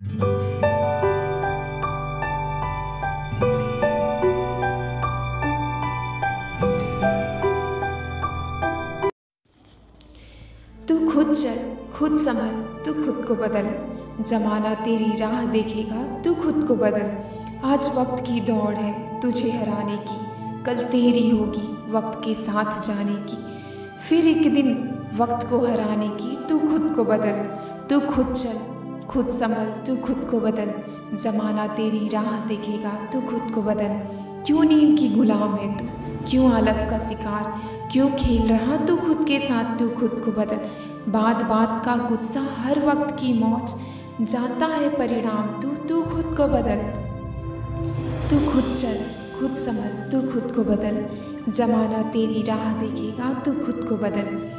तू खुद चल, खुद संभल, तू खुद को बदल। जमाना तेरी राह देखेगा, तू खुद को बदल। आज वक्त की दौड़ है तुझे हराने की, कल तेरी होगी वक्त के साथ जाने की। फिर एक दिन वक्त को हराने की, तू खुद को बदल, तू खुद चल। खुद संभल, तू खुद को बदल। जमाना तेरी राह देखेगा, तू खुद को बदल। क्यों नींद की गुलाम है तू? क्यों आलस का शिकार? क्यों खेल रहा तू खुद के साथ? तू खुद को बदल। बात बात का गुस्सा हर वक्त की मौज। जाता है परिणाम तू तू खुद को बदल। तू खुद चल, खुद संभल, तू खुद को बदल। जमाना तेरी राह देखेगा, तू खुद को बदल।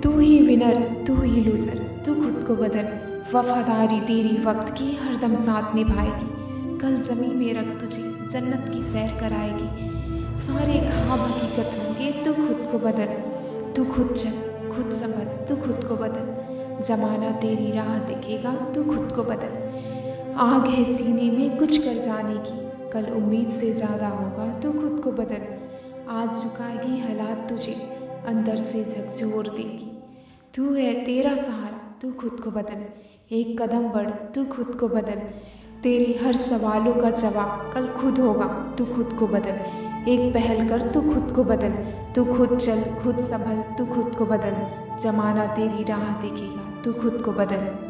तू ही विनर तू ही लूजर तू खुद को बदल। वफादारी तेरी वक्त की हरदम साथ निभाएगी। कल जमी में रख तुझे, जन्नत की सैर कराएगी। सारे ख्वाब हकीकत होंगे तू खुद को बदल। तू खुद चल, खुद समझ तू खुद को बदल। जमाना तेरी राह देखेगा, तू खुद को बदल। आग है सीने में कुछ कर जाने की। कल उम्मीद से ज़्यादा होगा, तू खुद को बदल। आज झुकाएगी हालात तुझे, अंदर से झकझोर देगी। तू है तेरा सहारा तू खुद को बदल। एक कदम बढ़, तू खुद को बदल। तेरे हर सवालों का जवाब कल खुद होगा, तू खुद को बदल। एक पहल कर, तू खुद को बदल। तू खुद चल, खुद संभल, तू खुद को बदल। जमाना तेरी राह देखेगा, तू खुद को बदल।